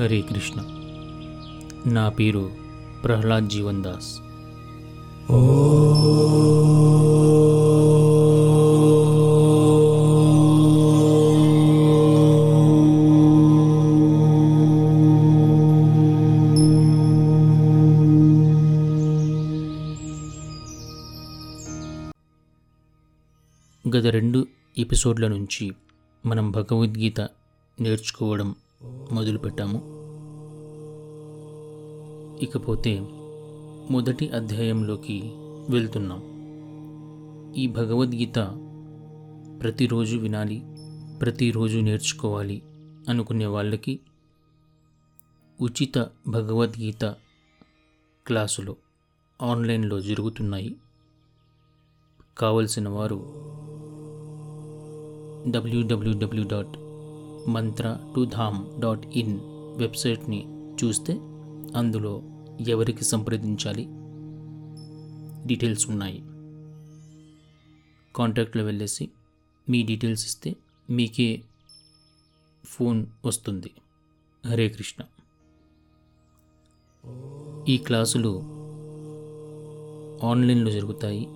హరే కృష్ణ. నా పేరు ప్రహ్లాద్ జీవన్ దాస్. గత రెండు ఎపిసోడ్ల నుంచి మనం భగవద్గీత నేర్చుకోవడం మొదలుపెట్టాము. ఇకపోతే మొదటి అధ్యాయంలోకి వెళ్తున్నాం. ఈ భగవద్గీత ప్రతిరోజు వినాలి ప్రతిరోజు నేర్చుకోవాలి అనుకునే వాళ్ళకి ఉచిత భగవద్గీత క్లాసులు ఆన్లైన్లో జరుగుతున్నాయి. కావలసిన వారు W W W dot Mantra to Dham dot in వెబ్సైట్ని చూస్తే అందులో ఎవరికి సంప్రదించాలి? డీటెయిల్స్ ఉన్నాయి. కాంటాక్ట్లో వెళ్ళేసి మీ డీటెయిల్స్ ఇస్తే మీకే ఫోన్ వస్తుంది. హరే కృష్ణ. ఈ క్లాసులు ఆన్లైన్లో జరుగుతాయి.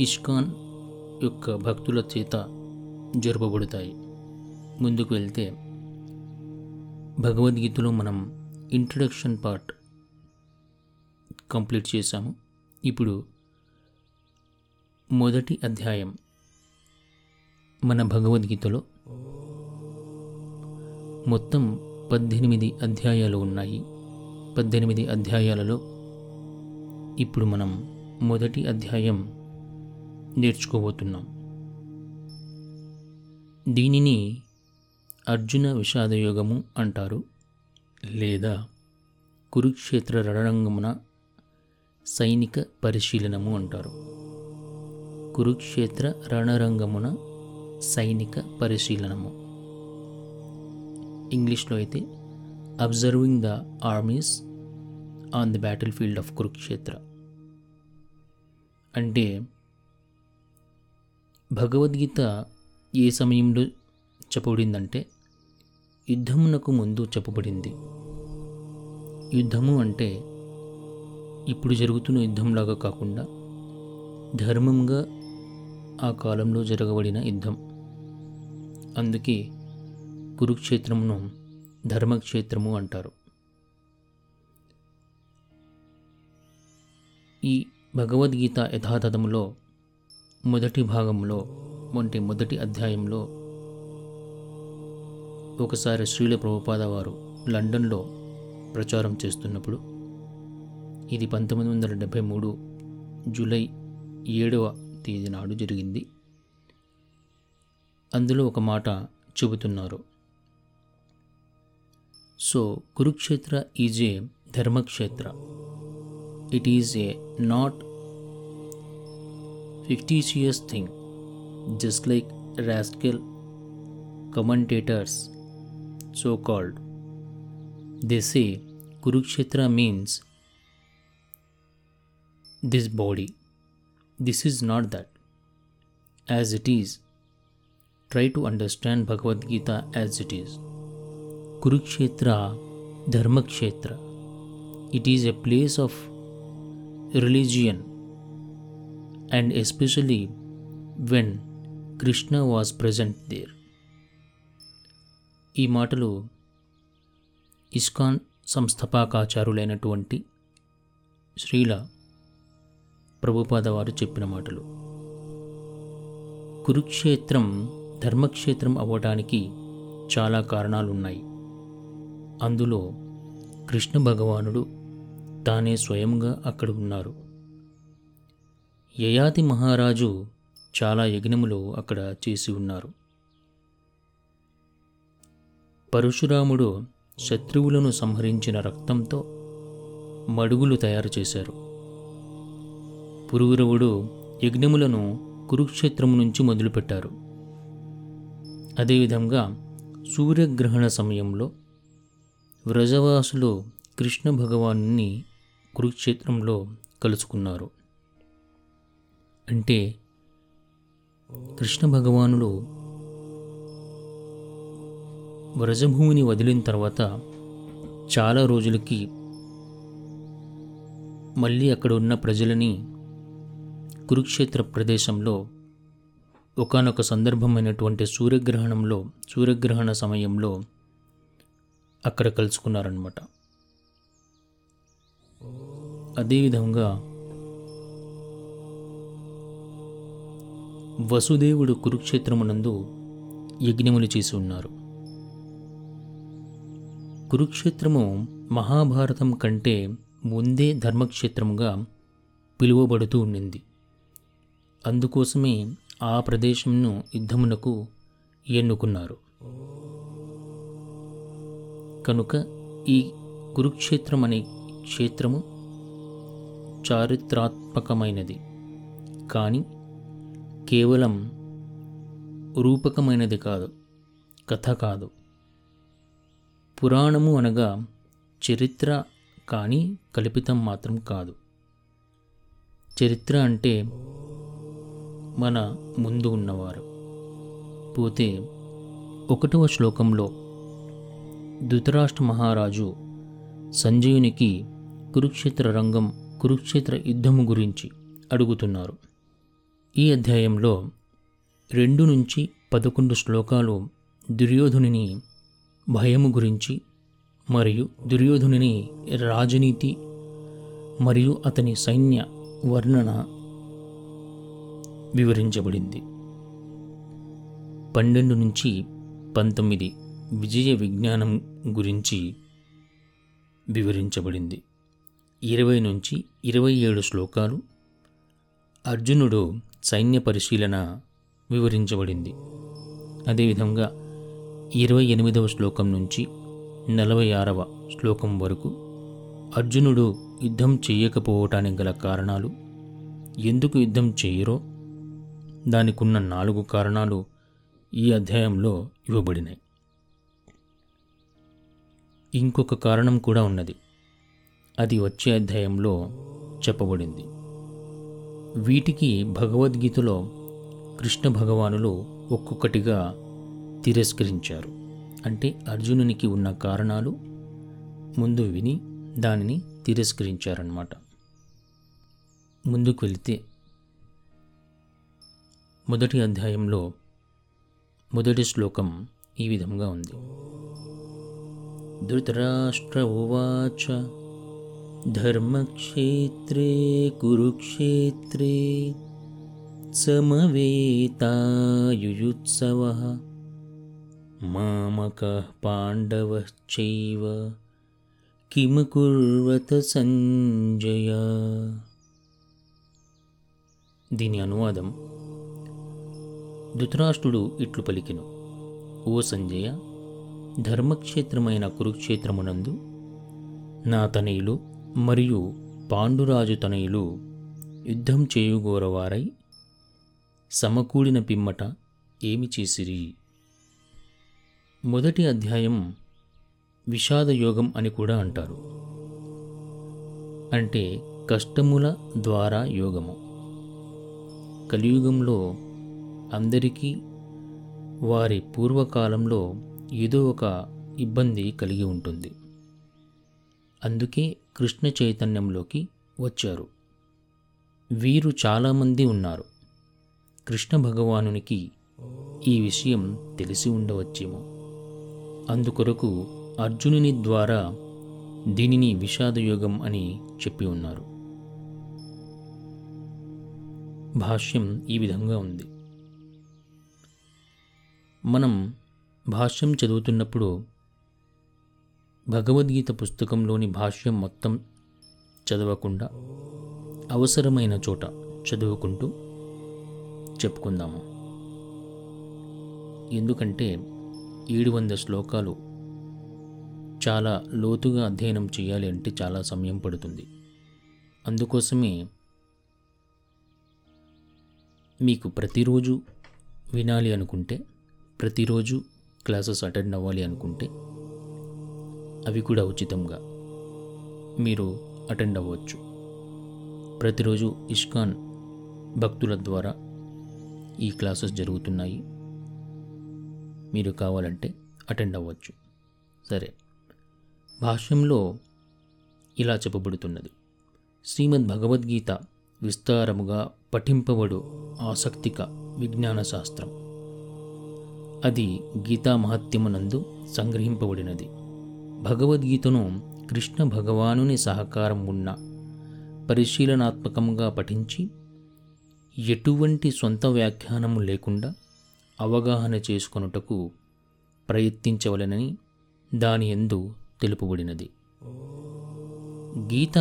ఇష్కాన్ యొక్క భక్తుల చేత జరపబడతాయి. ముందుకు వెళ్తే భగవద్గీతలో మనం ఇంట్రడక్షన్ పార్ట్ కంప్లీట్ చేశాము. ఇప్పుడు మొదటి అధ్యాయం మన భగవద్గీతలో మొత్తం పద్దెనిమిది అధ్యాయాలు ఉన్నాయి. పద్దెనిమిది అధ్యాయాలలో ఇప్పుడు మనం మొదటి అధ్యాయం నేర్చుకోబోతున్నాం. దీనిని అర్జున విషాదయోగము అంటారు. లేదా కురుక్షేత్ర రణరంగమున సైనిక పరిశీలనము అంటారు. కురుక్షేత్ర రణరంగమున సైనిక పరిశీలనము. ఇంగ్లీష్లో అయితే observing the armies on the battlefield of Kurukshetra. అంటే భగవద్గీత ఏ సమయంలో చెప్పబడిందంటే యుద్ధమునకు ముందు చెప్పబడింది. యుద్ధము అంటే ఇప్పుడు జరుగుతున్న యుద్ధంలాగా కాకుండా ధర్మంగా ఆ కాలంలో జరగబడిన యుద్ధం. అందుకే కురుక్షేత్రమును ధర్మక్షేత్రము అంటారు. ఈ భగవద్గీత యథాతథములో మొదటి భాగంలో అంటే మొదటి అధ్యాయంలో ఒకసారి శ్రీల ప్రభుపాద వారు లండన్లో ప్రచారం చేస్తున్నప్పుడు ఇది పంతొమ్మిది వందల డెబ్భై మూడు జూలై ఏడవ తేదీ నాడు జరిగింది. అందులో ఒక మాట చెబుతున్నారు. So Kurukshetra is a Dharmakshetra. It is a not fictitious thing. Just like rascal commentators so called. They say Kurukshetra means this body. This is not that. As it is, try to understand Bhagavad Gita as it is. Kurukshetra, Dharmakshetra. It is a place of religion, and especially when Krishna was present there. ఈ మాటలు ISKCON సంస్థాపకాచారులైనటువంటి Srila Prabhupada వారు చెప్పిన మాటలు. కురుక్షేత్రం ధర్మక్షేత్రం అవ్వడానికి చాలా కారణాలు ఉన్నాయి అందులో కృష్ణ భగవానుడు తానే స్వయంగా అక్కడ ఉన్నారు. యయాతి మహారాజు చాలా యజ్ఞములు అక్కడ చేసి ఉన్నారు. పరశురాముడు శత్రువులను సంహరించిన రక్తంతో మడుగులు తయారు చేశారు. పురువురవుడు యజ్ఞములను కురుక్షేత్రం నుంచి మొదలుపెట్టారు. అదేవిధంగా సూర్యగ్రహణ సమయంలో వ్రజవాసులు కృష్ణ భగవాన్ని కురుక్షేత్రంలో కలుసుకున్నారు. అంటే కృష్ణ భగవానుడు వ్రజభూమిని వదిలిన తర్వాత చాలా రోజులకి మళ్ళీ అక్కడ ఉన్న ప్రజలని కురుక్షేత్ర ప్రదేశంలో ఒకానొక సందర్భమైనటువంటి సూర్యగ్రహణంలో సూర్యగ్రహణ సమయంలో అక్కడ కలుసుకున్నారనమాట అదేవిధంగా వసుదేవుడు కురుక్షేత్రమునందు యజ్ఞములు చేసి ఉన్నారు. కురుక్షేత్రము మహాభారతం కంటే ముందే ధర్మక్షేత్రముగా పిలువబడుతూ ఉండింది. అందుకోసమే ఆ ప్రదేశంను యుద్ధమునకు ఎన్నుకున్నారు. కనుక ఈ కురుక్షేత్రం అనే క్షేత్రము చారిత్రాత్మకమైనది. కానీ కేవలం రూపకమైనది కాదు కథ కాదు. పురాణము అనగా చరిత్ర కానీ కల్పితం మాత్రం కాదు. చరిత్ర అంటే మన ముందు ఉన్నవారు. పోతే ఒకటవ శ్లోకంలో ధృతరాష్ట్ర మహారాజు సంజయునికి కురుక్షేత్ర రంగం కురుక్షేత్ర యుద్ధము గురించి అడుగుతున్నారు. ఈ అధ్యాయంలో రెండు నుంచి పదకొండు శ్లోకాలు దుర్యోధనుని భయము గురించి మరియు దుర్యోధనుని రాజనీతి మరియు అతని సైన్య వర్ణన వివరించబడింది. పన్నెండు నుంచి పంతొమ్మిది విజయ విజ్ఞానం గురించి వివరించబడింది. ఇరవై నుంచి ఇరవై ఏడు శ్లోకాలు అర్జునుడు సైన్య పరిశీలన వివరించబడింది. అదేవిధంగా ఇరవై ఎనిమిదవ శ్లోకం నుంచి నలభై ఆరవ శ్లోకం వరకు అర్జునుడు యుద్ధం చేయకపోవటానికి గల కారణాలు ఎందుకు యుద్ధం చేయరో దానికున్న నాలుగు కారణాలు ఈ అధ్యాయంలో ఇవ్వబడినాయి ఇంకొక కారణం కూడా ఉన్నది. అది వచ్చే అధ్యాయంలో చెప్పబడింది. వీటికి భగవద్గీతలో కృష్ణ భగవానులు ఒక్కొక్కటిగా తిరస్కరించారు. అంటే అర్జునునికి ఉన్న కారణాలు ముందు విని దానిని తిరస్కరించారన్నమాట. ముందుకు వెళితే మొదటి అధ్యాయంలో మొదటి శ్లోకం ఈ విధంగా ఉంది. ధృతరాష్ట్ర ఉవాచ ధర్మక్షేత్రే కురుక్షేత్రే సమవేతాయుయుత్సవ మామక పాండవశ్చైవ కిమ కుర్వత సంజయ. దీని అనువాదం ధృతరాష్ట్రుడు ఇట్లు పలికెను. ఓ సంజయ ధర్మక్షేత్రమైన కురుక్షేత్రమునందు నా తనయులు మరియు పాండురాజు తనయులు యుద్ధం చేయుగోరవారై సమకూడిన పిమ్మట ఏమి చేసిరి? మొదటి అధ్యాయం విషాదయోగం అని కూడా అంటారు. అంటే కష్టముల ద్వారా యోగము. కలియుగంలో అందరికీ వారి పూర్వకాలంలో ఏదో ఒక ఇబ్బంది కలిగి ఉంటుంది. అందుకే కృష్ణ చైతన్యంలోకి వచ్చారు. వీరు చాలామంది ఉన్నారు. కృష్ణ భగవానునికి ఈ విషయం తెలిసి ఉండవచ్చేమో. అందుకొరకు అర్జునుని ద్వారా దీనిని విషాదయోగం అని చెప్పి ఉన్నారు. భాష్యం ఈ విధంగా ఉంది. మనం భాష్యం చదువుతున్నప్పుడు భగవద్గీత పుస్తకంలోని భాష్యం మొత్తం చదవకుండా అవసరమైన చోట చదువుకుంటూ చెప్పుకుందాము. ఎందుకంటే ఏడు వంద శ్లోకాలు. చాలా లోతుగా అధ్యయనం చేయాలి అంటే చాలా సమయం పడుతుంది. అందుకోసమే మీకు ప్రతిరోజు వినాలి అనుకుంటే ప్రతిరోజు క్లాసెస్ అటెండ్ అవ్వాలి అనుకుంటే అవి కూడా ఉచితంగా మీరు అటెండ్ అవ్వచ్చు. ప్రతిరోజు ఇష్కాన్ భక్తుల ద్వారా ఈ క్లాసెస్ జరుగుతున్నాయి. మీరు కావాలంటే అటెండ్ అవ్వచ్చు. సరే. భాష్యంలో ఇలా చెప్పబడుతున్నది. శ్రీమద్ భగవద్గీత విస్తారముగా పఠింపబడు ఆసక్తిక విజ్ఞాన శాస్త్రం అది గీతా మహత్యమునందు సంగ్రహింపబడినది. భగవద్గీతను కృష్ణ భగవానుని సహకారం ఉన్న పరిశీలనాత్మకంగా పఠించి ఎటువంటి సొంత వ్యాఖ్యానము లేకుండా అవగాహన చేసుకొనుటకు ప్రయత్నించవలెనని దాని ఎందు తెలుపబడినది. గీత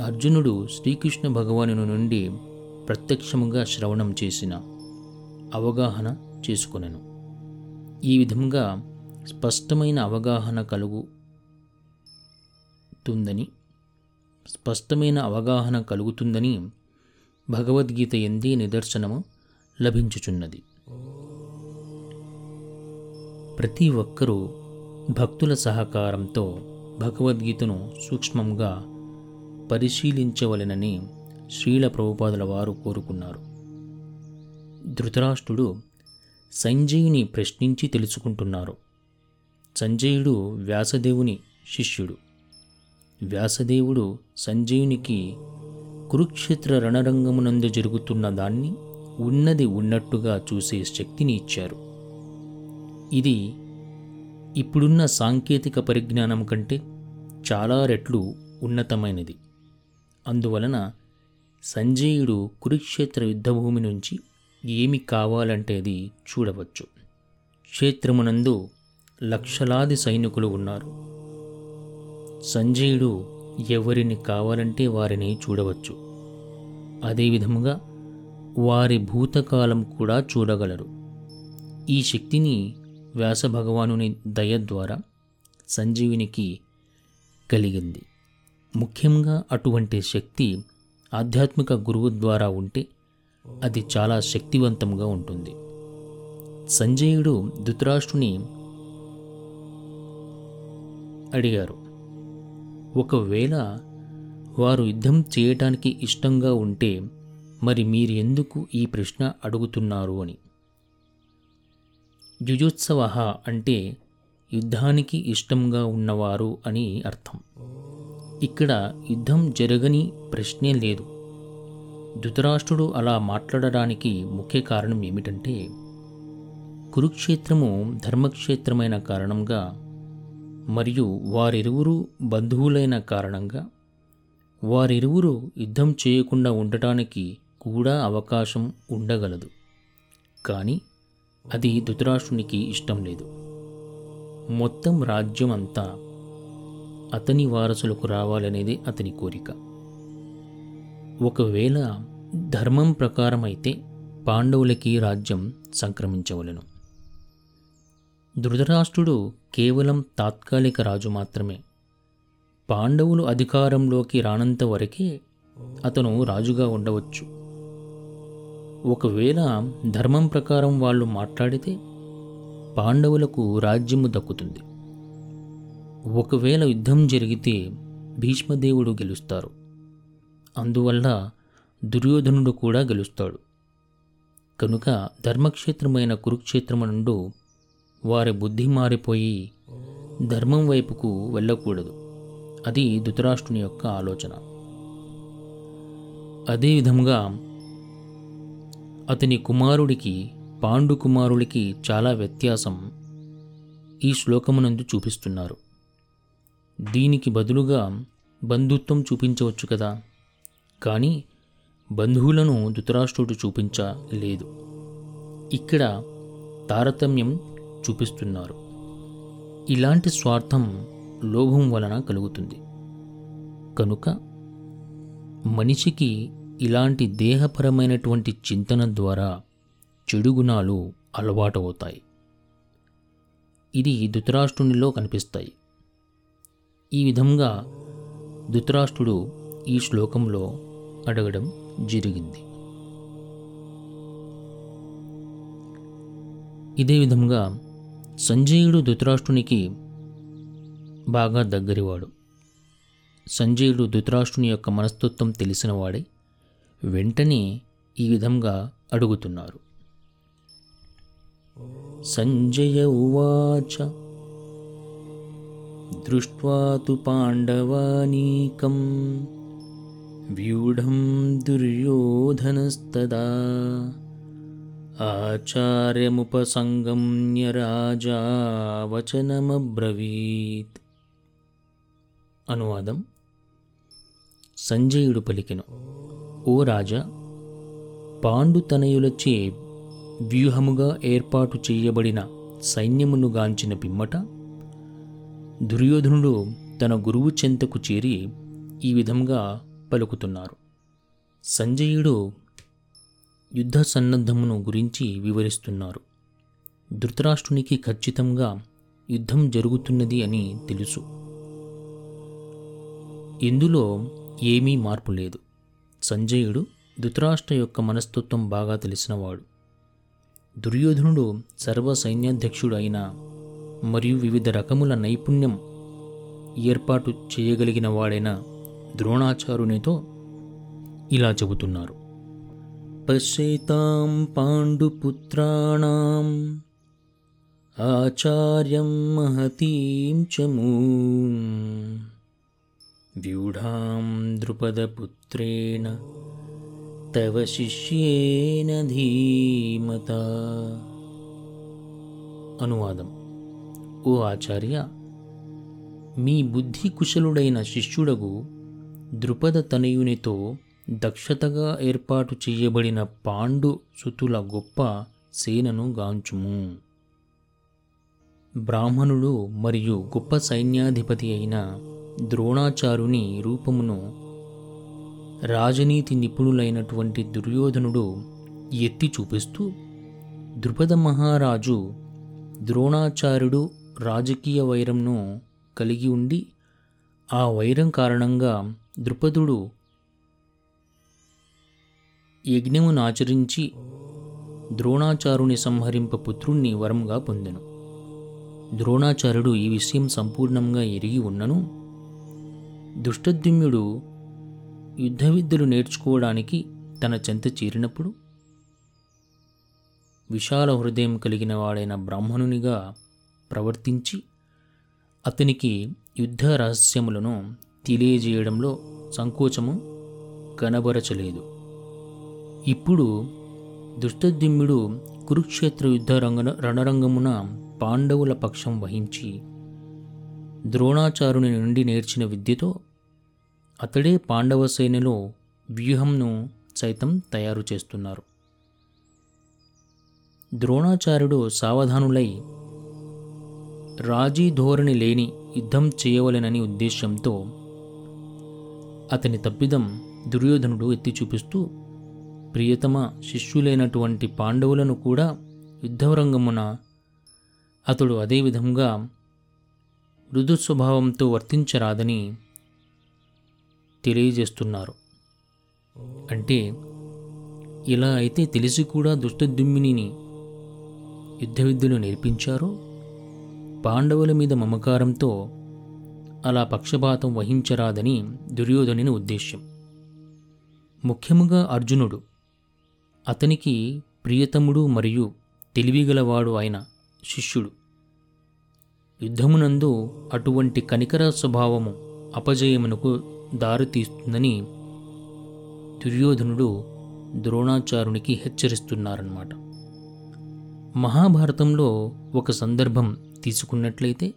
అర్జునుడు శ్రీకృష్ణ భగవానుని నుండి ప్రత్యక్షముగా శ్రవణం చేసిన అవగాహన చేసుకొనెను. ఈ విధంగా స్పష్టమైన అవగాహన కలుగుతుందని స్పష్టమైన అవగాహన కలుగుతుందని భగవద్గీత ఎందే నిదర్శనము లభించుచున్నది. ప్రతి ఒక్కరూ భక్తుల సహకారంతో భగవద్గీతను సూక్ష్మంగా పరిశీలించవలెనని శ్రీల ప్రభుపాదుల వారు కోరుకున్నారు. ధృతరాష్ట్రుడు సంజయుని ప్రశ్నించి తెలుసుకుంటున్నారు. సంజయుడు వ్యాసదేవుని శిష్యుడు. వ్యాసదేవుడు సంజయునికి కురుక్షేత్ర రణరంగమునందు జరుగుతున్న దాన్ని ఉన్నది ఉన్నట్టుగా చూసే శక్తిని ఇచ్చారు. ఇది ఇప్పుడున్న సాంకేతిక పరిజ్ఞానం కంటే చాలా రెట్లు ఉన్నతమైనది. అందువలన సంజయుడు కురుక్షేత్ర యుద్ధభూమి నుంచి ఏమి కావాలంటే అది చూడవచ్చు. క్షేత్రమునందు లక్షలాది సైనికులు ఉన్నారు. సంజయుడు ఎవరిని కావాలంటే వారిని చూడవచ్చు. అదేవిధముగా వారి భూతకాలం కూడా చూడగలరు. ఈ శక్తిని వ్యాసభగవానుని దయ ద్వారా సంజీవునికి కలిగింది. ముఖ్యంగా అటువంటి శక్తి ఆధ్యాత్మిక గురువు ద్వారా ఉంటే అది చాలా శక్తివంతంగా ఉంటుంది. సంజయుడు ధృతరాష్ట్రుని అడిగారు. ఒకవేళ వారు యుద్ధం చేయటానికి ఇష్టంగా ఉంటే మరి మీరు ఎందుకు ఈ ప్రశ్న అడుగుతున్నారు అని. జుజోత్సవ అంటే యుద్ధానికి ఇష్టంగా ఉన్నవారు అని అర్థం. ఇక్కడ యుద్ధం జరగని ప్రశ్నే లేదు. ధృతరాష్ట్రుడు అలా మాట్లాడడానికి ముఖ్య కారణం ఏమిటంటే కురుక్షేత్రము ధర్మక్షేత్రమైన కారణంగా మరియు వారిరువురు బంధువులైన కారణంగా వారిరువురు యుద్ధం చేయకుండా ఉండటానికి కూడా అవకాశం ఉండగలదు. కానీ అది ధృతరాష్ట్రునికి ఇష్టం లేదు. మొత్తం రాజ్యం అంతా అతని వారసులకు రావాలనేది అతని కోరిక. ఒకవేళ ధర్మం ప్రకారం అయితే పాండవులకి రాజ్యం సంక్రమించవలెను. ధృతరాష్ట్రుడు కేవలం తాత్కాలిక రాజు మాత్రమే. పాండవులు అధికారంలోకి రానంత వరకే అతను రాజుగా ఉండవచ్చు. ఒకవేళ ధర్మం ప్రకారం వాళ్ళు మాట్లాడితే పాండవులకు రాజ్యము దక్కుతుంది. ఒకవేళ యుద్ధం జరిగితే భీష్మదేవుడు గెలుస్తారు. అందువల్ల దుర్యోధనుడు కూడా గెలుస్తాడు. కనుక ధర్మక్షేత్రమైన కురుక్షేత్రమునందు వారి బుద్ధి మారిపోయి ధర్మం వైపుకు వెళ్ళకూడదు. అది ధృతరాష్ట్రుని యొక్క ఆలోచన. అదేవిధంగా అతని కుమారుడికి పాండు కుమారుడికి చాలా వ్యత్యాసం ఈ శ్లోకమునందు చూపిస్తున్నారు. దీనికి బదులుగా బంధుత్వం చూపించవచ్చు కదా. కానీ బంధువులను ధృతరాష్ట్రుడు చూపించలేదు. ఇక్కడ తారతమ్యం చూపిస్తున్నారు. ఇలాంటి స్వార్థం లోభం వలన కలుగుతుంది. కనుక మనిషికి ఇలాంటి దేహపరమైనటువంటి చింతన ద్వారా చెడు గుణాలు అలవాటవుతాయి. ఇది ధృతరాష్ట్రునిలో కనిపిస్తాయి. ఈ విధంగా ధృతరాష్ట్రుడు ఈ శ్లోకంలో అడగడం జరిగింది. ఇదే విధంగా సంజయుడు ధృతరాష్ట్రునికి బాగా దగ్గరివాడు. సంజయుడు ధృతరాష్ట్రుని యొక్క మనస్తత్వం తెలిసినవాడే వెంటనే ఈ విధంగా అడుగుతున్నారు. సంజయ ఉవాచ దృష్ట్వా తు పాండవానీకం వ్యూఢం దుర్యోధనస్తదా ఆచార్యముపసంగమ్య రాజా వచనమబ్రవీత్ అనువాదం సంజయుడు పలికెను. ఓ రాజా పాండుతనయులచే వ్యూహముగా ఏర్పాటు చేయబడిన సైన్యమును గాంచిన పిమ్మట దుర్యోధనుడు తన గురువు చెంతకు చేరి ఈ విధంగా పలుకుతున్నారు. సంజయుడు యుద్ధ సన్నద్ధమును గురించి వివరిస్తున్నారు. ధృతరాష్ట్రునికి ఖచ్చితంగా యుద్ధం జరుగుతున్నది అని తెలుసు. ఇందులో ఏమీ మార్పు లేదు. సంజయుడు ధృతరాష్ట్ర యొక్క మనస్తత్వం బాగా తెలిసినవాడు. దుర్యోధనుడు సర్వ సైన్యాధ్యక్షుడు అయిన మరియు వివిధ రకముల నైపుణ్యం ఏర్పాటు చేయగలిగిన వాడైన ద్రోణాచారునితో ఇలా చెబుతున్నారు. పశ్యేతాం పాండుపుత్రాణం ఆచార్యం మహతీం చమూం व्यूढां द्रुपदपुत्रेण తవ శిష్యేన ధీమత అనువాదం ఓ ఆచార్య మీ బుద్ధి కుశలుడైన శిష్యుడగు ద్రుపద తనయునితో దక్షతగా ఏర్పాటు చేయబడిన పాండు సుతుల గొప్ప సేనను గాంచుము బ్రాహ్మణుడు మరియు గొప్ప సైన్యాధిపతి అయిన ద్రోణాచారుని రూపమును రాజనీతి నిపుణులైనటువంటి దుర్యోధనుడు ఎత్తి చూపిస్తూ ద్రుపద మహారాజు ద్రోణాచార్యుడు రాజకీయ వైరంను కలిగి ఉండి ఆ వైరం కారణంగా ద్రుపదుడు యజ్ఞమును ఆచరించి ద్రోణాచారుని సంహరింప పుత్రుణ్ణి వరంగా పొందెను. ద్రోణాచార్యుడు ఈ విషయం సంపూర్ణంగా ఎరిగి ఉన్నను. దుష్టద్యుమ్యుడు యుద్ధ విద్యలు నేర్చుకోవడానికి తన చెంత చేరినప్పుడు విశాల హృదయం కలిగిన వాడైన బ్రాహ్మణునిగా ప్రవర్తించి అతనికి యుద్ధ రహస్యములను తెలియజేయడంలో సంకోచము కనబరచలేదు. ఇప్పుడు దుష్టద్యుమ్యుడు కురుక్షేత్ర యుద్ధ రంగ రణరంగమున పాండవుల పక్షం వహించి ద్రోణాచారుని నుండి నేర్చిన విద్యతో అతడే పాండవ సేనలో వ్యూహంను సైతం తయారు చేస్తున్నారు. ద్రోణాచార్యుడు సావధానులై రాజీ ధోరణి లేని యుద్ధం చేయవలెనని ఉద్దేశ్యంతో అతని తప్పిదం దుర్యోధనుడు ఎత్తి చూపిస్తూ ప్రియతమ శిష్యులైనటువంటి పాండవులను కూడా యుద్ధరంగమున అతడు అదే విధంగా మృదు స్వభావంతో వర్తించరాదని తెలియజేస్తున్నారు. అంటే ఇలా అయితే తెలిసి కూడా దుష్టదుమ్మిని యుద్ధ విద్యలు నేర్పించారో? పాండవుల మీద మమకారంతో అలా పక్షపాతం వహించరాదని దుర్యోధనుని ఉద్దేశ్యం. ముఖ్యముగా అర్జునుడు అతనికి ప్రియతముడు మరియు తెలివిగలవాడు అయిన శిష్యుడు. యుద్ధమునందు అటువంటి కనికర స్వభావము అపజయమునకు దారితీస్తుందని దుర్యోధనుడు ద్రోణాచారునికి హెచ్చరిస్తున్నారన్నమాట. మహాభారతంలో ఒక సందర్భం తీసుకున్నట్లయితే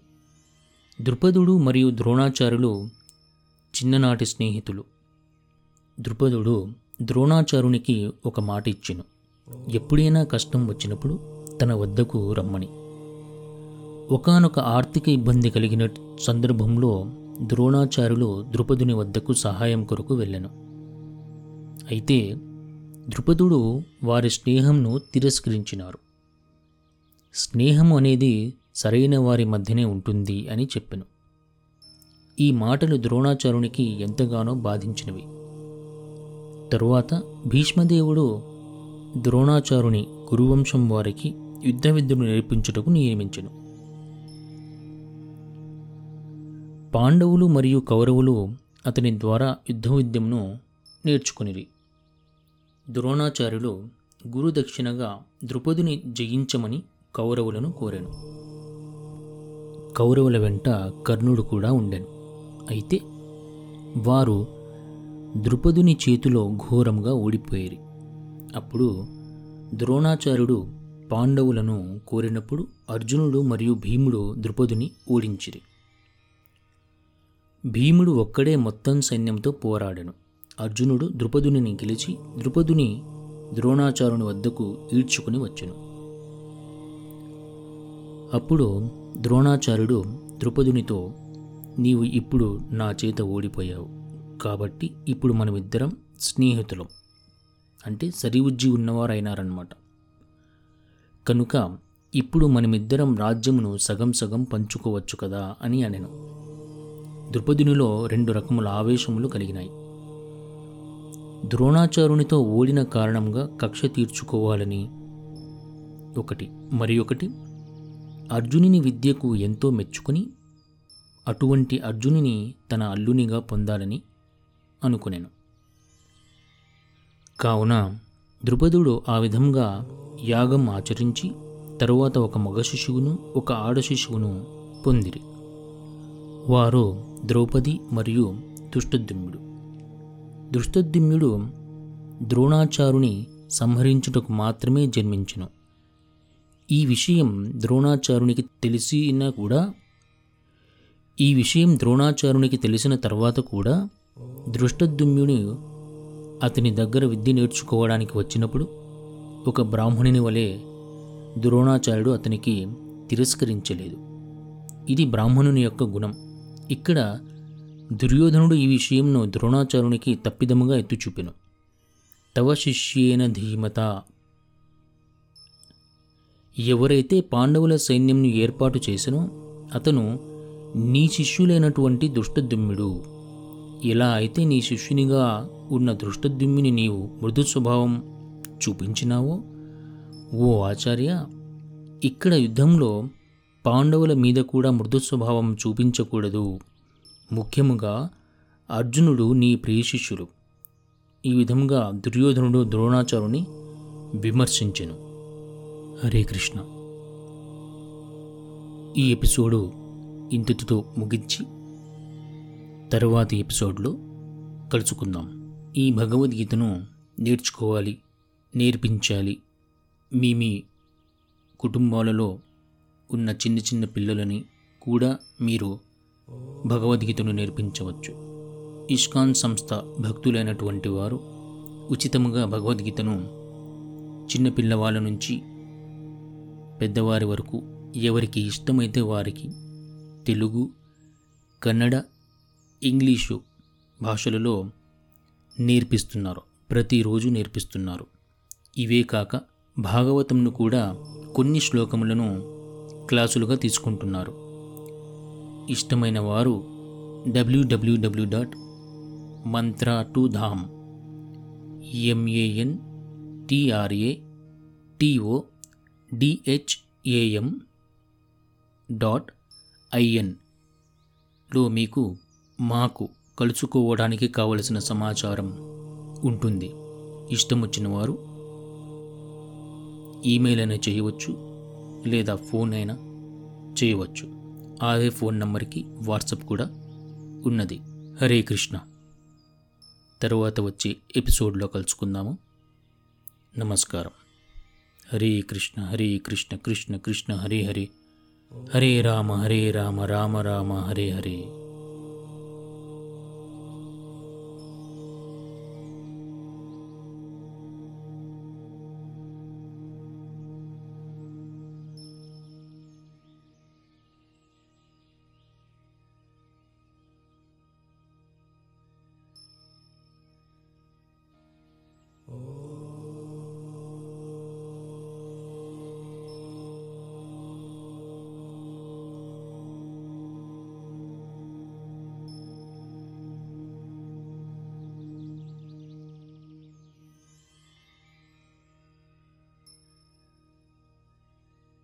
ద్రుపదుడు మరియు ద్రోణాచారులు చిన్ననాటి స్నేహితులు. ద్రుపదుడు ద్రోణాచారునికి ఒక మాట ఇచ్చెను. ఎప్పుడైనా కష్టం వచ్చినప్పుడు తన వద్దకు రమ్మని. ఒకానొక ఆర్థిక ఇబ్బంది కలిగిన సందర్భంలో ద్రోణాచార్యులు ద్రుపదుని వద్దకు సహాయం కొరకు వెళ్ళాను. అయితే ద్రుపదుడు వారి స్నేహంను తిరస్కరించినారు. స్నేహం అనేది సరైన వారి మధ్యనే ఉంటుంది అని చెప్పాను. ఈ మాటలు ద్రోణాచారునికి ఎంతగానో బాధించినవి. తరువాత భీష్మదేవుడు ద్రోణాచారుని గురువంశం వారికి యుద్ధ విద్యను నేర్పించుటకు నియమించెను. పాండవులు మరియు కౌరవులు అతని ద్వారా యుద్ధ విద్యను నేర్చుకునిరి. ద్రోణాచార్యులు గురుదక్షిణగా ద్రుపదుని జయించమని కౌరవులను కోరాను. కౌరవుల వెంట కర్ణుడు కూడా ఉండెను. అయితే వారు ద్రుపదుని చేతిలో ఘోరంగా ఓడిపోయారు. అప్పుడు ద్రోణాచార్యుడు పాండవులను కోరినప్పుడు అర్జునుడు మరియు భీముడు ద్రుపదుని ఓడించిరి. భీముడు ఒక్కడే మొత్తం సైన్యంతో పోరాడెను. అర్జునుడు ద్రుపదుని గెలిచి ద్రుపదుని ద్రోణాచారుని వద్దకు ఈడ్చుకుని వచ్చెను. అప్పుడు ద్రోణాచార్యుడు ద్రుపదునితో నీవు ఇప్పుడు నా చేత ఓడిపోయావు. కాబట్టి ఇప్పుడు మనమిద్దరం స్నేహితులం. అంటే సరివుజ్జి ఉన్నవారైనారన్నమాట. కనుక ఇప్పుడు మనమిద్దరం రాజ్యమును సగం సగం పంచుకోవచ్చు కదా అని అనెను. ద్రుపదునిలో రెండు రకముల ఆవేశములు కలిగినాయి. ద్రోణాచారునితో ఓడిన కారణంగా కక్ష తీర్చుకోవాలని ఒకటి మరి ఒకటి అర్జునుని విద్యకు ఎంతో మెచ్చుకుని అటువంటి అర్జునుని తన అల్లునిగా పొందాలని అనుకునేను. కావున ద్రుపదుడు ఆ విధంగా యాగం ఆచరించి తరువాత ఒక మగ శిశువును ఒక ఆడ శిశువును పొందిరి. వారు ద్రౌపది మరియు దుష్టద్యుమ్యుడు దుష్టద్యుమ్యుడు ద్రోణాచారుని సంహరించుటకు మాత్రమే జన్మించును. ఈ విషయం ద్రోణాచారునికి తెలిసినా కూడా ఈ విషయం ద్రోణాచారునికి తెలిసిన తర్వాత కూడా దృష్టద్యుమ్యుని అతని దగ్గర విద్య నేర్చుకోవడానికి వచ్చినప్పుడు ఒక బ్రాహ్మణుని వలె ద్రోణాచార్యుడు అతనికి తిరస్కరించలేదు. ఇది బ్రాహ్మణుని యొక్క గుణం. ఇక్కడ దుర్యోధనుడు ఈ విషయంను ద్రోణాచారునికి తప్పిదముగా ఎత్తుచూపెను. తవ శిష్యేన ధీమత. ఎవరైతే పాండవుల సైన్యంను ఏర్పాటు చేసినో అతను నీ శిష్యులైనటువంటి దుష్టదుమ్ముడు ఇలా అయితే నీ శిష్యునిగా ఉన్న దృష్టద్యుమ్మిని నీవు మృదు స్వభావం చూపించినావో? ఓ ఆచార్య ఇక్కడ యుద్ధంలో పాండవుల మీద కూడా మృదు స్వభావం చూపించకూడదు. ముఖ్యముగా అర్జునుడు నీ ప్రియ శిష్యుడు. ఈ విధంగా దుర్యోధనుడు ద్రోణాచారుని విమర్శించెను. హరే కృష్ణ. ఈ ఎపిసోడు ఇంతటితో ముగించి తరువాతి ఎపిసోడ్లో కలుసుకుందాం. ఈ భగవద్గీతను నేర్చుకోవాలి నేర్పించాలి. మీ మీ కుటుంబాలలో ఉన్న చిన్న చిన్న పిల్లలని కూడా మీరు భగవద్గీతను నేర్పించవచ్చు. ఇష్కాన్ సంస్థ భక్తులైనటువంటి వారు ఉచితముగా భగవద్గీతను చిన్న పిల్లవాళ్ళ నుంచి పెద్దవారి వరకు ఎవరికి ఇష్టమైతే వారికి తెలుగు కన్నడ ఇంగ్లీషు భాషలలో నేర్పిస్తున్నారు. ప్రతిరోజు నేర్పిస్తున్నారు. ఇవే కాక భాగవతంను కూడా కొన్ని శ్లోకములను క్లాసులుగా తీసుకుంటున్నారు. ఇష్టమైన వారు W W W dot Mantra to Dham M A N T R A T O D H A M dot ఐఎన్లో మీకు మాకు కలుసుకోవడానికి కావలసిన సమాచారం ఉంటుంది. ఇష్టం వచ్చిన వారు ఈమెయిల్ అయినా చేయవచ్చు లేదా ఫోన్ అయినా చేయవచ్చు. అదే ఫోన్ నంబర్కి వాట్సాప్ కూడా ఉన్నది. హరే కృష్ణ. తర్వాత వచ్చే ఎపిసోడ్లో కలుసుకుందాము. నమస్కారం. హరే కృష్ణ హరే కృష్ణ కృష్ణ కృష్ణ హరే హరే. హరే రామ హరే రామ రామ రామ హరే హరే.